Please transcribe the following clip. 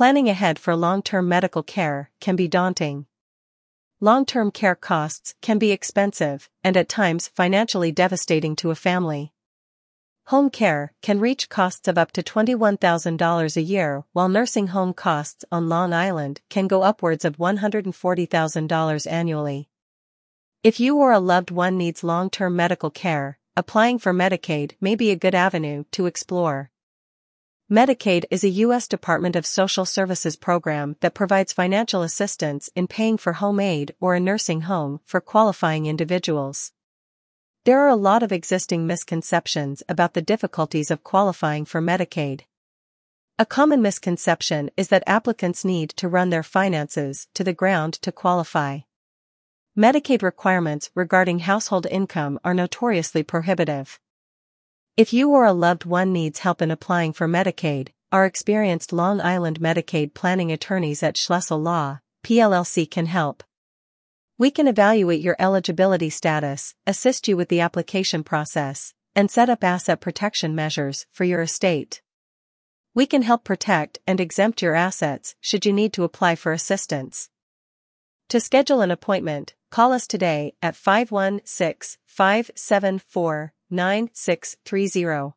Planning ahead for long-term medical care can be daunting. Long-term care costs can be expensive and at times financially devastating to a family. Home care can reach costs of up to $21,000 a year while nursing home costs on Long Island can go upwards of $140,000 annually. If you or a loved one needs long-term medical care, applying for Medicaid may be a good avenue to explore. Medicaid is a U.S. Department of Social Services program that provides financial assistance in paying for home aid or a nursing home for qualifying individuals. There are a lot of existing misconceptions about the difficulties of qualifying for Medicaid. A common misconception is that applicants need to run their finances to the ground to qualify. Medicaid requirements regarding household income are notoriously prohibitive. If you or a loved one needs help in applying for Medicaid, our experienced Long Island Medicaid planning attorneys at Schlessel Law, PLLC can help. We can evaluate your eligibility status, assist you with the application process, and set up asset protection measures for your estate. We can help protect and exempt your assets should you need to apply for assistance. To schedule an appointment, call us today at 516 574 9630.